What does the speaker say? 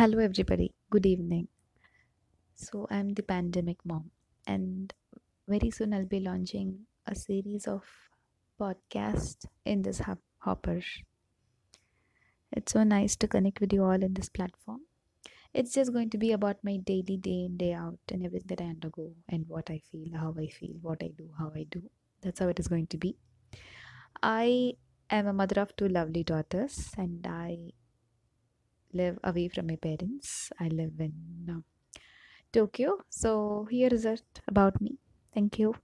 Hello, everybody. Good evening. So, I'm the pandemic mom, and very soon I'll be launching a series of podcasts in this hopper. It's so nice to connect with you all in this platform. It's just going to be about my daily day in, day out, and everything that I undergo, and what I feel, how I feel, what I do, how I do. That's how it is going to be. I am a mother of two lovely daughters, and I live away from my parents. I live in uh, Tokyo. So here is it about me. Thank you.